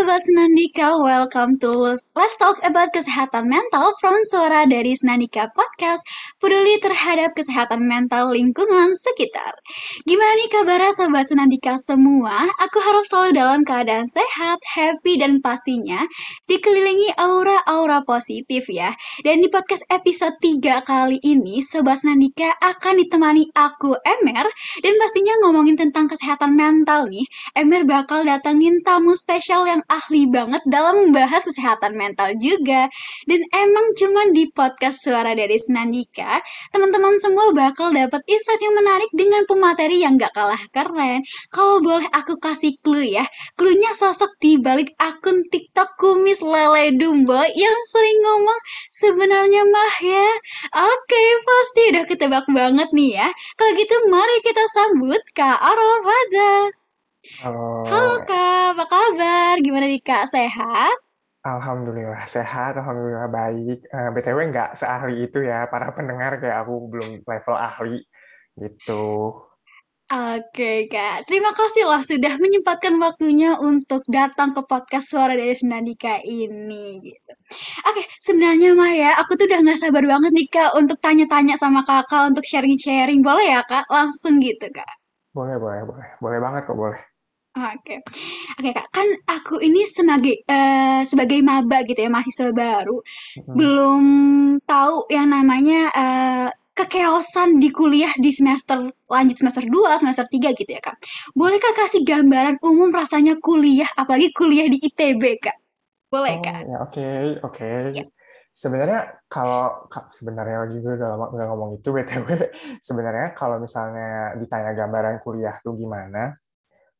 Sobat Senandika, welcome to Let's Talk About Kesehatan Mental from Suara dari Senandika Podcast, peduli terhadap kesehatan mental lingkungan sekitar. Gimana nih kabarnya Sobat Senandika semua? Aku harap selalu dalam keadaan sehat, happy, dan pastinya dikelilingi aura-aura positif ya. Dan di podcast episode 3 kali ini, Sobat Senandika akan ditemani aku, Emer, dan pastinya ngomongin tentang kesehatan mental nih. Emer bakal datangin tamu spesial yang ahli banget dalam membahas kesehatan mental juga. Dan emang cuman di podcast Suara dari Senandika, teman-teman semua bakal dapat insight yang menarik dengan pemateri yang gak kalah keren. Kalau boleh aku kasih clue ya, clue-nya sosok di balik akun TikTok kumis lele dumbo yang sering ngomong sebenarnya mah ya. Oke, pasti udah ketebak banget nih ya. Kalau gitu mari kita sambut Kak Arofaza. Halo, Halo Kak, apa kabar? Gimana nih Kak, sehat? Alhamdulillah sehat, Alhamdulillah baik. Eh, BTW nggak seahli itu ya, para pendengar kayak aku belum level ahli gitu. Oke Kak, terima kasih loh sudah menyempatkan waktunya untuk datang ke podcast Suara dari Senandika ini gitu. Oke, sebenarnya Mah ya, aku tuh udah nggak sabar banget nih Kak untuk tanya-tanya sama Kakak untuk sharing-sharing. Boleh ya Kak? Langsung gitu Kak. Boleh, boleh, boleh. Boleh banget kok, boleh. Oke, oke Kak, kan aku ini sebagai eh, sebagai maba gitu ya, mahasiswa baru, Mm-mm. belum tahu yang namanya eh, kekeosan di kuliah di semester lanjut semester 2, semester 3 gitu ya Kak. Boleh Kak kasih gambaran umum rasanya kuliah, apalagi kuliah di ITB Kak? Boleh Oh Kak? ya oke, oke. Ya. Sebenarnya kalau ka- sebenarnya lagi gue udah lama nggak ngomong itu BTW. Sebenarnya kalau misalnya ditanya gambaran kuliah tuh gimana,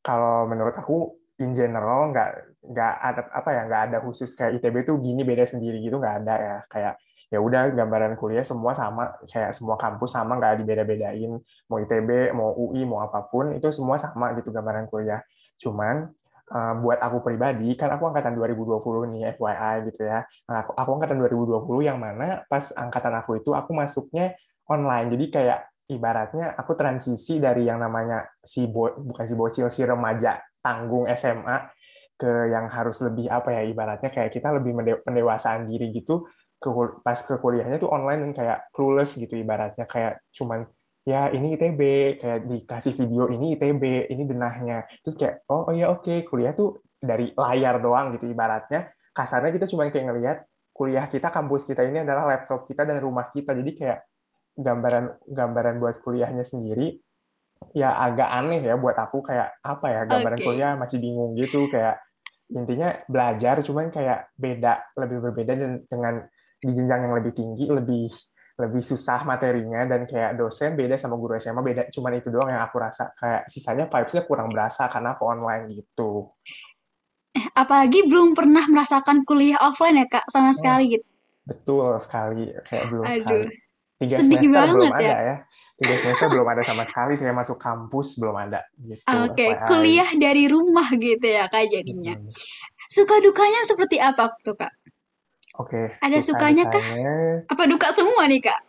kalau menurut aku in general nggak nggak ada apa ya nggak ada khusus kayak ITB tuh gini beda sendiri gitu nggak ada ya. Kayak ya udah gambaran kuliah semua sama kayak semua kampus sama nggak dibeda-bedain. Mau ITB mau UI mau apa pun itu semua sama gitu gambaran kuliah. Cuman eh, buat aku pribadi kan aku angkatan 2020 nih FYI gitu ya. Nah, aku, aku angkatan 2020 yang mana pas angkatan aku itu aku masuknya online. Jadi kayak ibaratnya aku transisi dari yang namanya si bo, bukan si bocil si remaja tanggung SMA ke yang harus lebih apa ya ibaratnya kayak kita lebih pendewasaan diri gitu ke pas ke kuliahnya tuh online dan kayak clueless gitu ibaratnya kayak cuman ya ini ITB kayak dikasih video ini ITB ini denahnya terus kayak oh, oh ya oke. Kuliah tuh dari layar doang gitu ibaratnya. Kasarnya kita cuman kayak ngelihat kuliah kita kampus kita ini adalah laptop kita dan rumah kita. Jadi kayak gambaran gambaran buat kuliahnya sendiri ya agak aneh ya buat aku kayak apa ya gambaran Oke. kuliah masih bingung gitu kayak intinya belajar cuman kayak beda lebih berbeda dan dengan di jenjang yang lebih tinggi lebih lebih susah materinya dan kayak dosen beda sama guru SMA beda cuman itu doang yang aku rasa kayak sisanya vibes-nya kurang berasa karena aku online gitu Apalagi belum pernah merasakan kuliah offline ya Kak, sama oh sekali gitu. betul sekali kayak belum Aduh, sekali tiga sedih semester belum banget ya. ada ya tiga semester belum ada sama sekali saya masuk kampus belum ada gitu Oke, FYI kuliah dari rumah gitu ya Kak jadinya. Mm-mm. Suka dukanya seperti apa tuh Kak? Oke, Ada suka sukanya kah? Apa duka semua nih Kak?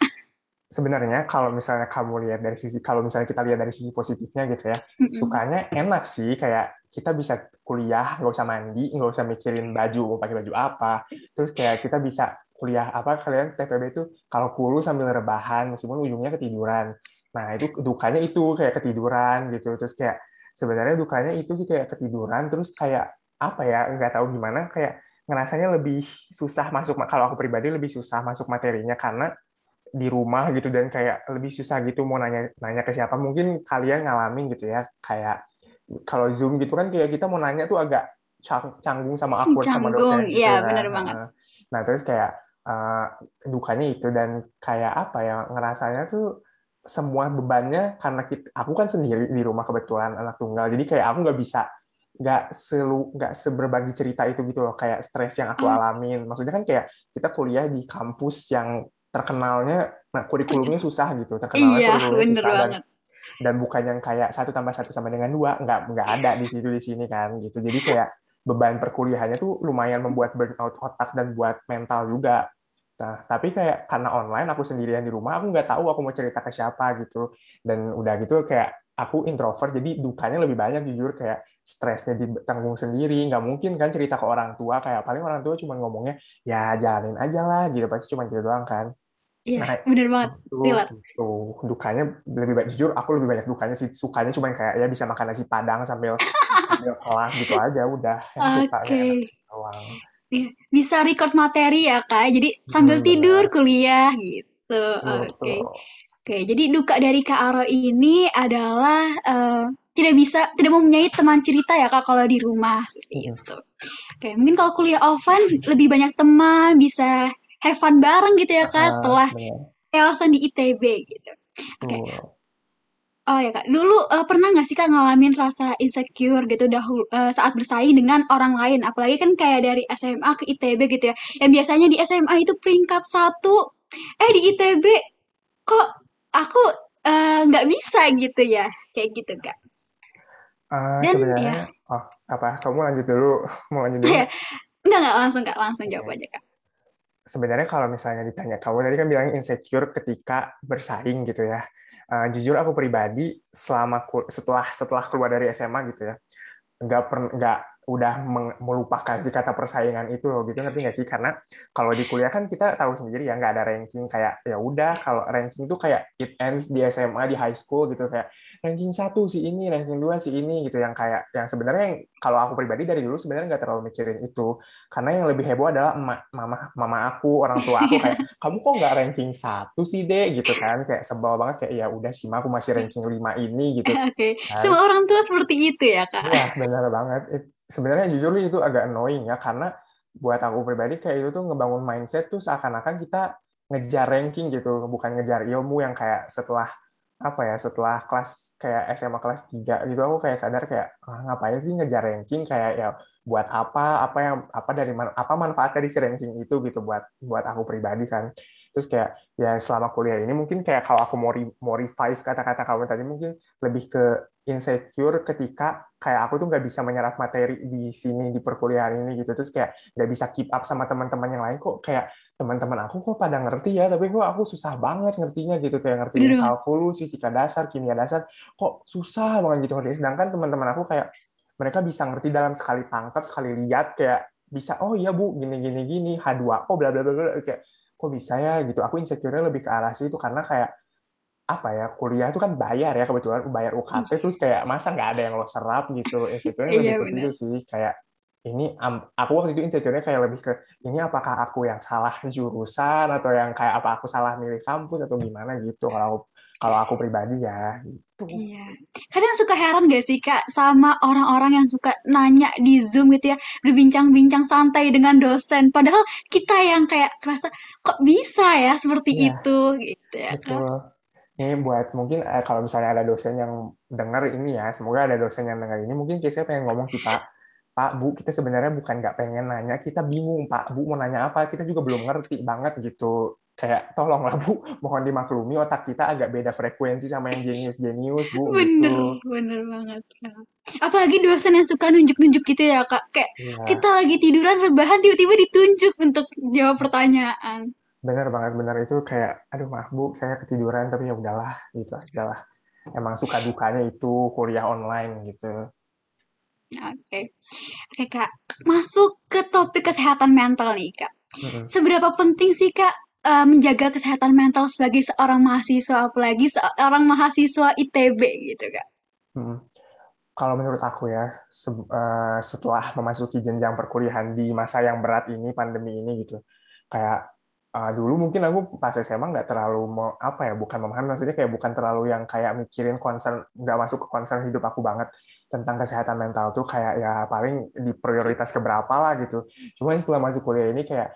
sebenarnya kalau misalnya kamu lihat dari sisi kalau misalnya kita lihat dari sisi positifnya gitu ya, Mm-mm. sukanya enak sih kayak kita bisa kuliah nggak usah mandi, nggak usah mikirin baju mau pakai baju apa, terus kayak kita bisa kuliah apa kalian TPB itu kalau kulu sambil rebahan meskipun ujungnya ketiduran. Nah itu dukanya itu kayak ketiduran gitu, terus kayak sebenarnya dukanya itu sih kayak ketiduran, terus kayak apa ya nggak tahu gimana kayak ngerasanya lebih susah masuk kalau aku pribadi lebih susah masuk materinya karena di rumah gitu dan kayak lebih susah gitu mau nanya nanya ke siapa mungkin kalian ngalamin gitu ya kayak kalau zoom gitu kan kayak kita mau nanya tuh agak cang- canggung sama awkward sama dosen gitu iya kan bener banget. Heeh. nah terus kayak eh, dukanya itu dan kayak apa ya ngerasanya tuh semua bebannya karena kita, aku kan sendiri di rumah kebetulan anak tunggal jadi kayak aku nggak bisa nggak selu nggak seberbagi cerita itu gitu loh kayak stres yang aku Oh, alamin. Maksudnya kan kayak kita kuliah di kampus yang terkenalnya nah kurikulumnya susah gitu terkenalnya iya kurikulumnya susah dan dan bukan yang kayak satu tambah satu sama dengan dua nggak nggak ada di situ di sini kan gitu. Jadi kayak beban perkuliahannya tuh lumayan membuat burnout otak dan buat mental juga. Nah tapi kayak karena online aku sendirian di rumah aku nggak tahu aku mau cerita ke siapa gitu. Dan udah gitu kayak aku introvert jadi dukanya lebih banyak jujur kayak stresnya ditanggung sendiri. Nggak mungkin kan cerita ke orang tua kayak paling orang tua cuma ngomongnya ya jalanin aja lah gitu. Pasti cuma gitu doang kan. Iya, nah, bener banget. Itu, itu dukanya lebih banyak jujur aku lebih banyak dukanya sih. Sukanya cuma kayak ya bisa makan nasi padang sambil sambil kelas gitu aja udah. Oke. Okay. Iya, bisa record materi ya kak. Jadi sambil hmm, tidur kuliah gitu. Oke. Okay. Oke, jadi duka dari Kak Aro ini adalah uh, tidak bisa, tidak mempunyai teman cerita ya Kak kalau di rumah seperti iya. itu. Oke, mungkin kalau kuliah offline lebih banyak teman, bisa have fun bareng gitu ya Kak setelah kewasan di ITB gitu. Oke. Oh ya kak, dulu uh, pernah nggak sih kak ngalamin rasa insecure gitu dahulu uh, saat bersaing dengan orang lain, apalagi kan kayak dari SMA ke ITB gitu ya, yang biasanya di SMA itu peringkat satu, eh di ITB kok aku eh, nggak uh, bisa gitu ya? Kayak gitu kak. Uh, dan sebenarnya ya. oh apa? Kamu lanjut dulu. Mau lanjut dulu? Nggak nggak langsung kak. Langsung jawab aja kak. Sebenarnya kalau misalnya ditanya kamu tadi kan bilang insecure ketika bersaing gitu ya uh, jujur aku pribadi selama setelah setelah keluar dari SMA gitu ya nggak per nggak udah melupakan si kata persaingan itu loh gitu ngerti nggak sih? Karena kalau di kuliah kan kita tahu sendiri ya nggak ada ranking kayak ya udah kalau ranking itu kayak it ends di SMA di high school gitu kayak ranking satu si ini ranking dua si ini gitu. Yang kayak yang sebenarnya yang kalau aku pribadi dari dulu sebenarnya nggak terlalu mikirin itu. Karena yang lebih heboh adalah emak, mama mama aku orang tua aku kayak kamu kok nggak ranking satu sih deh gitu kan. Kayak sebel banget kayak ya udah sih aku masih ranking lima ini gitu oke. okay. kan. semua orang tua seperti itu ya kak? Ya benar banget sebenarnya jujur itu agak annoying ya karena buat aku pribadi kayak itu tuh ngebangun mindset tuh seakan-akan kita ngejar ranking gitu bukan ngejar ilmu yang kayak setelah apa ya setelah kelas kayak SMA kelas 3 gitu aku kayak sadar kayak ah, ngapain sih ngejar ranking? Kayak ya buat apa apa yang apa dari apa manfaat dari si ranking itu gitu buat buat aku pribadi kan terus kayak ya selama kuliah ini mungkin kayak kalau aku mau mau revise kata-kata kamu tadi mungkin lebih ke insecure ketika kayak aku tuh nggak bisa menyerap materi di sini di perkuliahan ini gitu. Terus kayak nggak bisa keep up sama teman-teman yang lain kok kayak teman-teman aku kok pada ngerti ya tapi kok aku susah banget ngertinya gitu. Kayak ngerti kalkulus fisika dasar kimia dasar kok susah banget gitu ngerti. Sedangkan teman-teman aku kayak mereka bisa ngerti dalam sekali tangkap sekali lihat kayak bisa oh iya bu gini gini gini H2 oh bla bla bla kayak kok bisa ya gitu. Aku insecure lebih ke arah situ karena kayak apa ya kuliah itu kan bayar ya kebetulan bayar UKT hmm. terus kayak masa nggak ada yang lo serap? gitu. Insecure iya, lebih ke situ sih. Kayak ini aku waktu itu insecure kayak lebih ke ini apakah aku yang salah jurusan atau yang kayak apa aku salah milih kampus atau gimana? gitu. Kalau kalau aku pribadi ya gitu. Iya. Kadang suka heran gak sih Kak sama orang-orang yang suka nanya di Zoom gitu ya, berbincang-bincang santai dengan dosen padahal kita yang kayak kerasa kok bisa ya seperti iya. itu gitu ya Kak. Ini buat mungkin eh, kalau misalnya ada dosen yang dengar ini ya, semoga ada dosen yang dengar ini mungkin saya pengen ngomong Pak. Pak, Bu, kita sebenarnya bukan nggak pengen nanya, kita bingung, Pak, Bu mau nanya apa, kita juga belum ngerti banget gitu kayak tolonglah bu mohon dimaklumi otak kita agak beda frekuensi sama yang jenius jenius bu bener gitu. bener banget apalagi dosen yang suka nunjuk nunjuk gitu ya kak kayak ya. kita lagi tiduran rebahan tiba-tiba ditunjuk untuk jawab pertanyaan bener banget bener itu kayak aduh maaf bu saya ketiduran tapi ya udahlah gitu udahlah emang suka dukanya itu kuliah online gitu Oke, okay. oke okay, kak, masuk ke topik kesehatan mental nih kak. Seberapa penting sih kak uh, menjaga kesehatan mental sebagai seorang mahasiswa apalagi seorang mahasiswa ITB gitu kak? Hmm. Kalau menurut aku ya se uh, setelah memasuki jenjang perkuliahan di masa yang berat ini pandemi ini gitu kayak uh, dulu mungkin aku pas SMA nggak terlalu mau apa ya bukan memahami maksudnya kayak bukan terlalu yang kayak mikirin concern nggak masuk ke concern hidup aku banget tentang kesehatan mental tuh kayak ya paling di prioritas keberapa lah gitu. Cuman setelah masuk kuliah ini kayak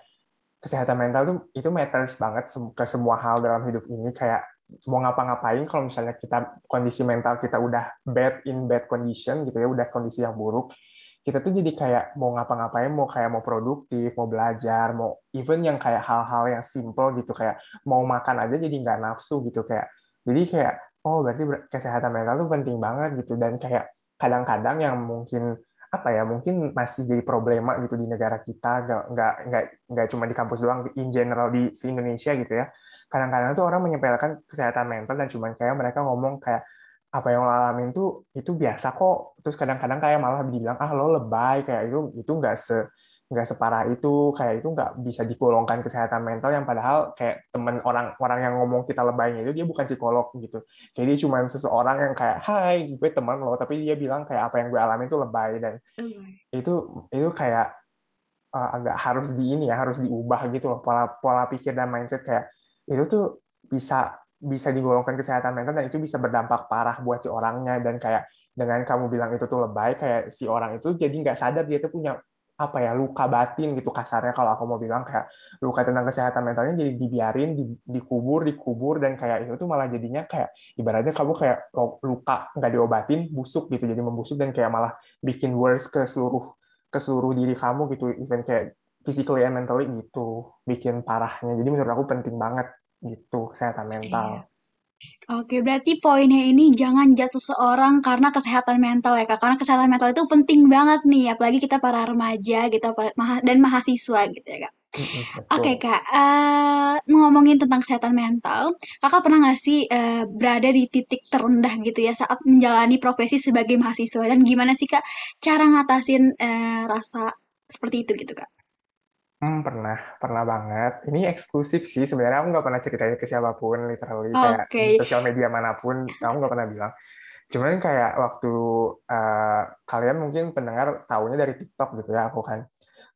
kesehatan mental tuh itu matters banget ke semua hal dalam hidup ini. Kayak mau ngapa-ngapain kalau misalnya kita kondisi mental kita udah bad in bad condition gitu ya udah kondisi yang buruk kita tuh jadi kayak mau ngapa-ngapain mau kayak mau produktif mau belajar mau even yang kayak hal-hal yang simple gitu kayak mau makan aja jadi nggak nafsu gitu kayak jadi kayak oh berarti kesehatan mental tuh penting banget gitu. Dan kayak kadang-kadang yang mungkin apa ya mungkin masih jadi problema gitu di negara kita nggak nggak nggak nggak cuma di kampus doang in general di si Indonesia gitu ya. Kadang-kadang tuh orang menyepelekan kesehatan mental dan cuma kayak mereka ngomong kayak apa yang lo alamin tuh itu biasa kok. Terus kadang-kadang kayak malah dibilang ah lo lebay kayak itu itu nggak se nggak separah itu kayak itu nggak bisa digolongkan kesehatan mental yang padahal kayak temen orang orang yang ngomong kita lebaynya itu dia bukan psikolog gitu. Kayak dia cuma seseorang yang kayak hai gue teman lo tapi dia bilang kayak apa yang gue alami itu lebay dan itu itu kayak uh, agak harus di ini ya harus diubah gitu loh pola pola pikir dan mindset kayak itu tuh bisa bisa digolongkan kesehatan mental dan itu bisa berdampak parah buat si orangnya dan kayak dengan kamu bilang itu tuh lebay kayak si orang itu jadi nggak sadar dia tuh punya apa ya luka batin gitu kasarnya kalau aku mau bilang kayak luka tentang kesehatan mentalnya jadi dibiarin di, dikubur dikubur dan kayak itu tuh malah jadinya kayak ibaratnya kamu kayak luka nggak diobatin busuk gitu jadi membusuk dan kayak malah bikin worse ke seluruh ke seluruh diri kamu gitu even kayak physically and mentally gitu bikin parahnya jadi menurut aku penting banget gitu kesehatan mental. Oke, berarti poinnya ini jangan jatuh seseorang karena kesehatan mental ya kak. Karena kesehatan mental itu penting banget nih, apalagi kita para remaja gitu dan mahasiswa gitu ya kak. Oke kak, uh, ngomongin tentang kesehatan mental, kakak pernah nggak sih uh, berada di titik terendah gitu ya saat menjalani profesi sebagai mahasiswa dan gimana sih kak cara ngatasin uh, rasa seperti itu gitu kak? Hmm, pernah, pernah banget. Ini eksklusif sih. Sebenarnya aku nggak pernah ceritain ke siapa pun, literally kayak di sosial media mana pun, aku nggak pernah bilang. Cuman kayak waktu uh, kalian mungkin pendengar tahunya dari TikTok gitu ya, aku kan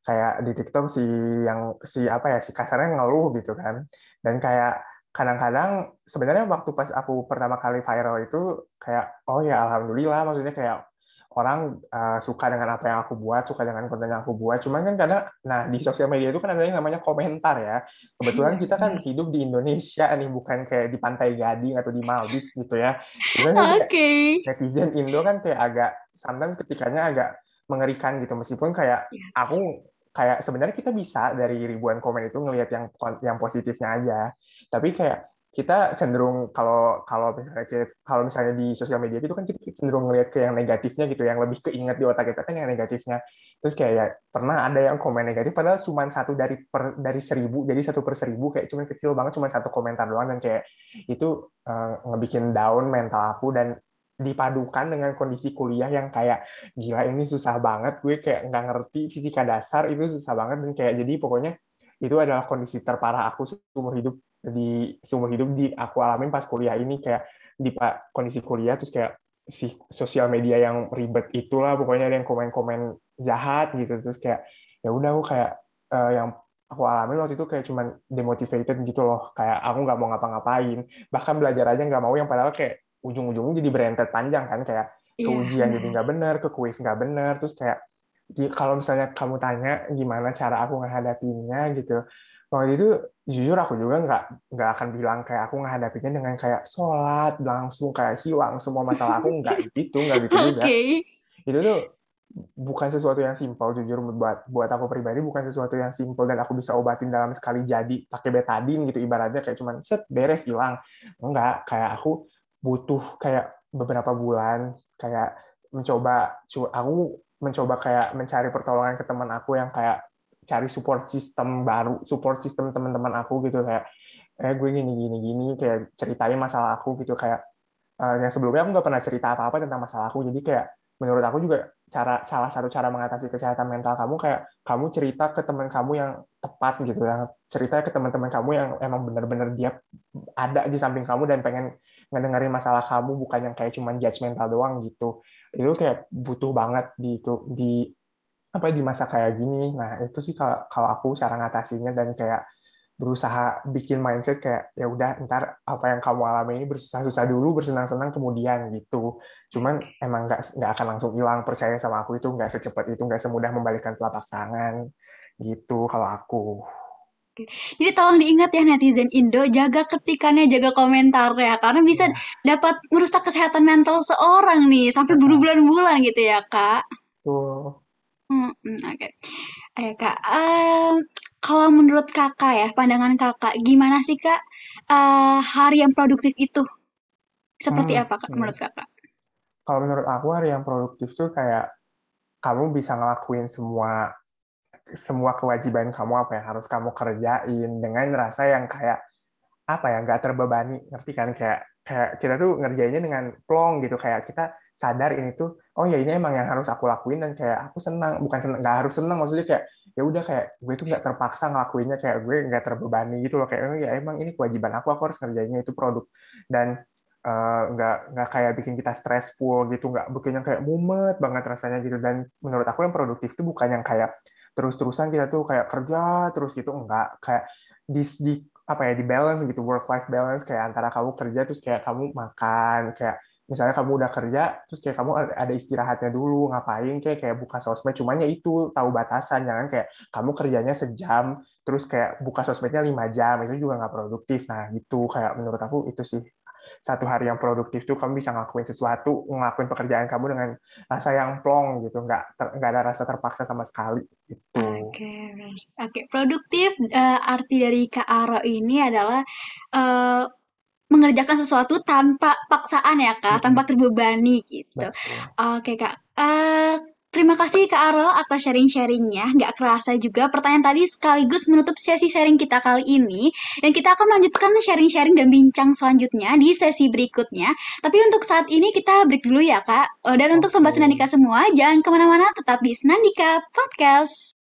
kayak di TikTok si yang si apa ya si kasarnya ngeluh gitu kan. Dan kayak kadang-kadang sebenarnya waktu pas aku pertama kali viral itu kayak oh ya alhamdulillah maksudnya kayak orang uh, suka dengan apa yang aku buat, suka dengan konten yang aku buat. Cuman kan kadang, nah di sosial media itu kan ada yang namanya komentar ya. Kebetulan kita kan hidup di Indonesia nih, bukan kayak di Pantai Gading atau di Maldives gitu ya. Kan Oke. Okay. Netizen Indo kan kayak agak, sometimes ketikanya agak mengerikan gitu. Meskipun kayak yes. aku kayak sebenarnya kita bisa dari ribuan komen itu ngelihat yang yang positifnya aja. Tapi kayak kita cenderung kalau kalau misalnya kalau misalnya di sosial media itu kan kita cenderung ngelihat ke yang negatifnya gitu yang lebih keinget di otak kita kan yang negatifnya. Terus kayak ya pernah ada yang komen negatif padahal cuma satu dari per dari seribu jadi satu per seribu kayak cuma kecil banget cuma satu komentar doang dan kayak itu uh, ngebikin down mental aku dan dipadukan dengan kondisi kuliah yang kayak gila ini susah banget gue kayak nggak ngerti fisika dasar itu susah banget dan kayak jadi pokoknya itu adalah kondisi terparah aku seumur hidup di seumur hidup di aku alamin pas kuliah ini kayak di pak kondisi kuliah terus kayak si sosial media yang ribet itulah pokoknya ada yang komen-komen jahat gitu. Terus kayak ya udah aku kayak uh, yang aku alami waktu itu kayak cuman demotivated gitu loh. Kayak aku nggak mau ngapa-ngapain. Bahkan belajar aja nggak mau yang padahal kayak ujung-ujungnya jadi berentet panjang kan. Kayak ke yeah. ujian jadi nggak bener ke kuis nggak bener. Terus kayak kalau misalnya kamu tanya gimana cara aku menghadapinya gitu. Waktu itu jujur aku juga nggak nggak akan bilang kayak aku menghadapinya dengan kayak sholat langsung kayak hilang semua masalah aku. Nggak gitu nggak gitu juga. Okay. itu tuh bukan sesuatu yang simpel jujur buat buat aku pribadi bukan sesuatu yang simpel dan aku bisa obatin dalam sekali jadi pakai betadine gitu. Ibaratnya kayak cuman set beres hilang. Enggak kayak aku butuh kayak beberapa bulan kayak mencoba aku mencoba kayak mencari pertolongan ke teman aku yang kayak cari support system baru, support system teman-teman aku gitu kayak eh gue gini gini gini kayak ceritain masalah aku gitu kayak uh, yang sebelumnya aku nggak pernah cerita apa-apa tentang masalah aku jadi kayak menurut aku juga cara salah satu cara mengatasi kesehatan mental kamu kayak kamu cerita ke teman kamu yang tepat gitu yang cerita ke teman-teman kamu yang emang benar-benar dia ada di samping kamu dan pengen ngedengerin masalah kamu bukan yang kayak cuman judgmental doang gitu. Itu kayak butuh banget di itu di apa di masa kayak gini nah itu sih kalau kalau aku cara ngatasinya dan kayak berusaha bikin mindset kayak ya udah ntar apa yang kamu alami ini bersusah-susah dulu bersenang-senang kemudian gitu cuman emang nggak nggak akan langsung hilang percaya sama aku itu nggak secepat itu nggak semudah membalikkan telapak tangan gitu kalau aku jadi tolong diingat ya netizen Indo, jaga ketikannya, jaga komentar ya, karena bisa ya. dapat merusak kesehatan mental seorang nih sampai berbulan-bulan gitu ya kak. Tuh. Hmm, oke. Okay. Ayo kak, uh, kalau menurut kakak ya, pandangan kakak, gimana sih kak uh, hari yang produktif itu? Seperti hmm, apa kak, hmm. menurut kakak? Kalau menurut aku hari yang produktif tuh kayak kamu bisa ngelakuin semua semua kewajiban kamu apa yang harus kamu kerjain dengan rasa yang kayak apa ya nggak terbebani ngerti kan kayak kayak kita tuh ngerjainnya dengan plong gitu kayak kita sadar ini tuh oh ya ini emang yang harus aku lakuin dan kayak aku senang bukan senang nggak harus senang maksudnya kayak ya udah kayak gue tuh nggak terpaksa ngelakuinnya kayak gue nggak terbebani gitu loh kayak oh, ya emang ini kewajiban aku aku harus ngerjainnya itu produk. Dan uh, nggak nggak kayak bikin kita stressful gitu nggak bikin yang kayak mumet banget rasanya gitu. Dan menurut aku yang produktif itu bukan yang kayak terus-terusan kita tuh kayak kerja terus gitu enggak kayak di, di apa ya di balance gitu work life balance kayak antara kamu kerja terus kayak kamu makan kayak misalnya kamu udah kerja terus kayak kamu ada istirahatnya dulu ngapain kayak kayak buka sosmed cuman ya itu tahu batasan jangan kayak kamu kerjanya sejam terus kayak buka sosmednya lima jam itu juga nggak produktif nah gitu kayak menurut aku itu sih satu hari yang produktif tuh kamu bisa ngelakuin sesuatu, ngelakuin pekerjaan kamu dengan rasa yang plong gitu, nggak nggak ada rasa terpaksa sama sekali. Gitu. Oke, okay. oke, okay. produktif uh, arti dari Kak Aro ini adalah uh, mengerjakan sesuatu tanpa paksaan ya kak, -hmm. tanpa terbebani gitu. Oke okay, kak, uh, Terima kasih Kak Aro atas sharing-sharingnya. Nggak kerasa juga pertanyaan tadi sekaligus menutup sesi sharing kita kali ini. Dan kita akan melanjutkan sharing-sharing dan bincang selanjutnya di sesi berikutnya. Tapi untuk saat ini kita break dulu ya Kak. Oh, dan untuk Sobat Senandika semua, jangan ke mana-mana tetap di Senandika Podcast.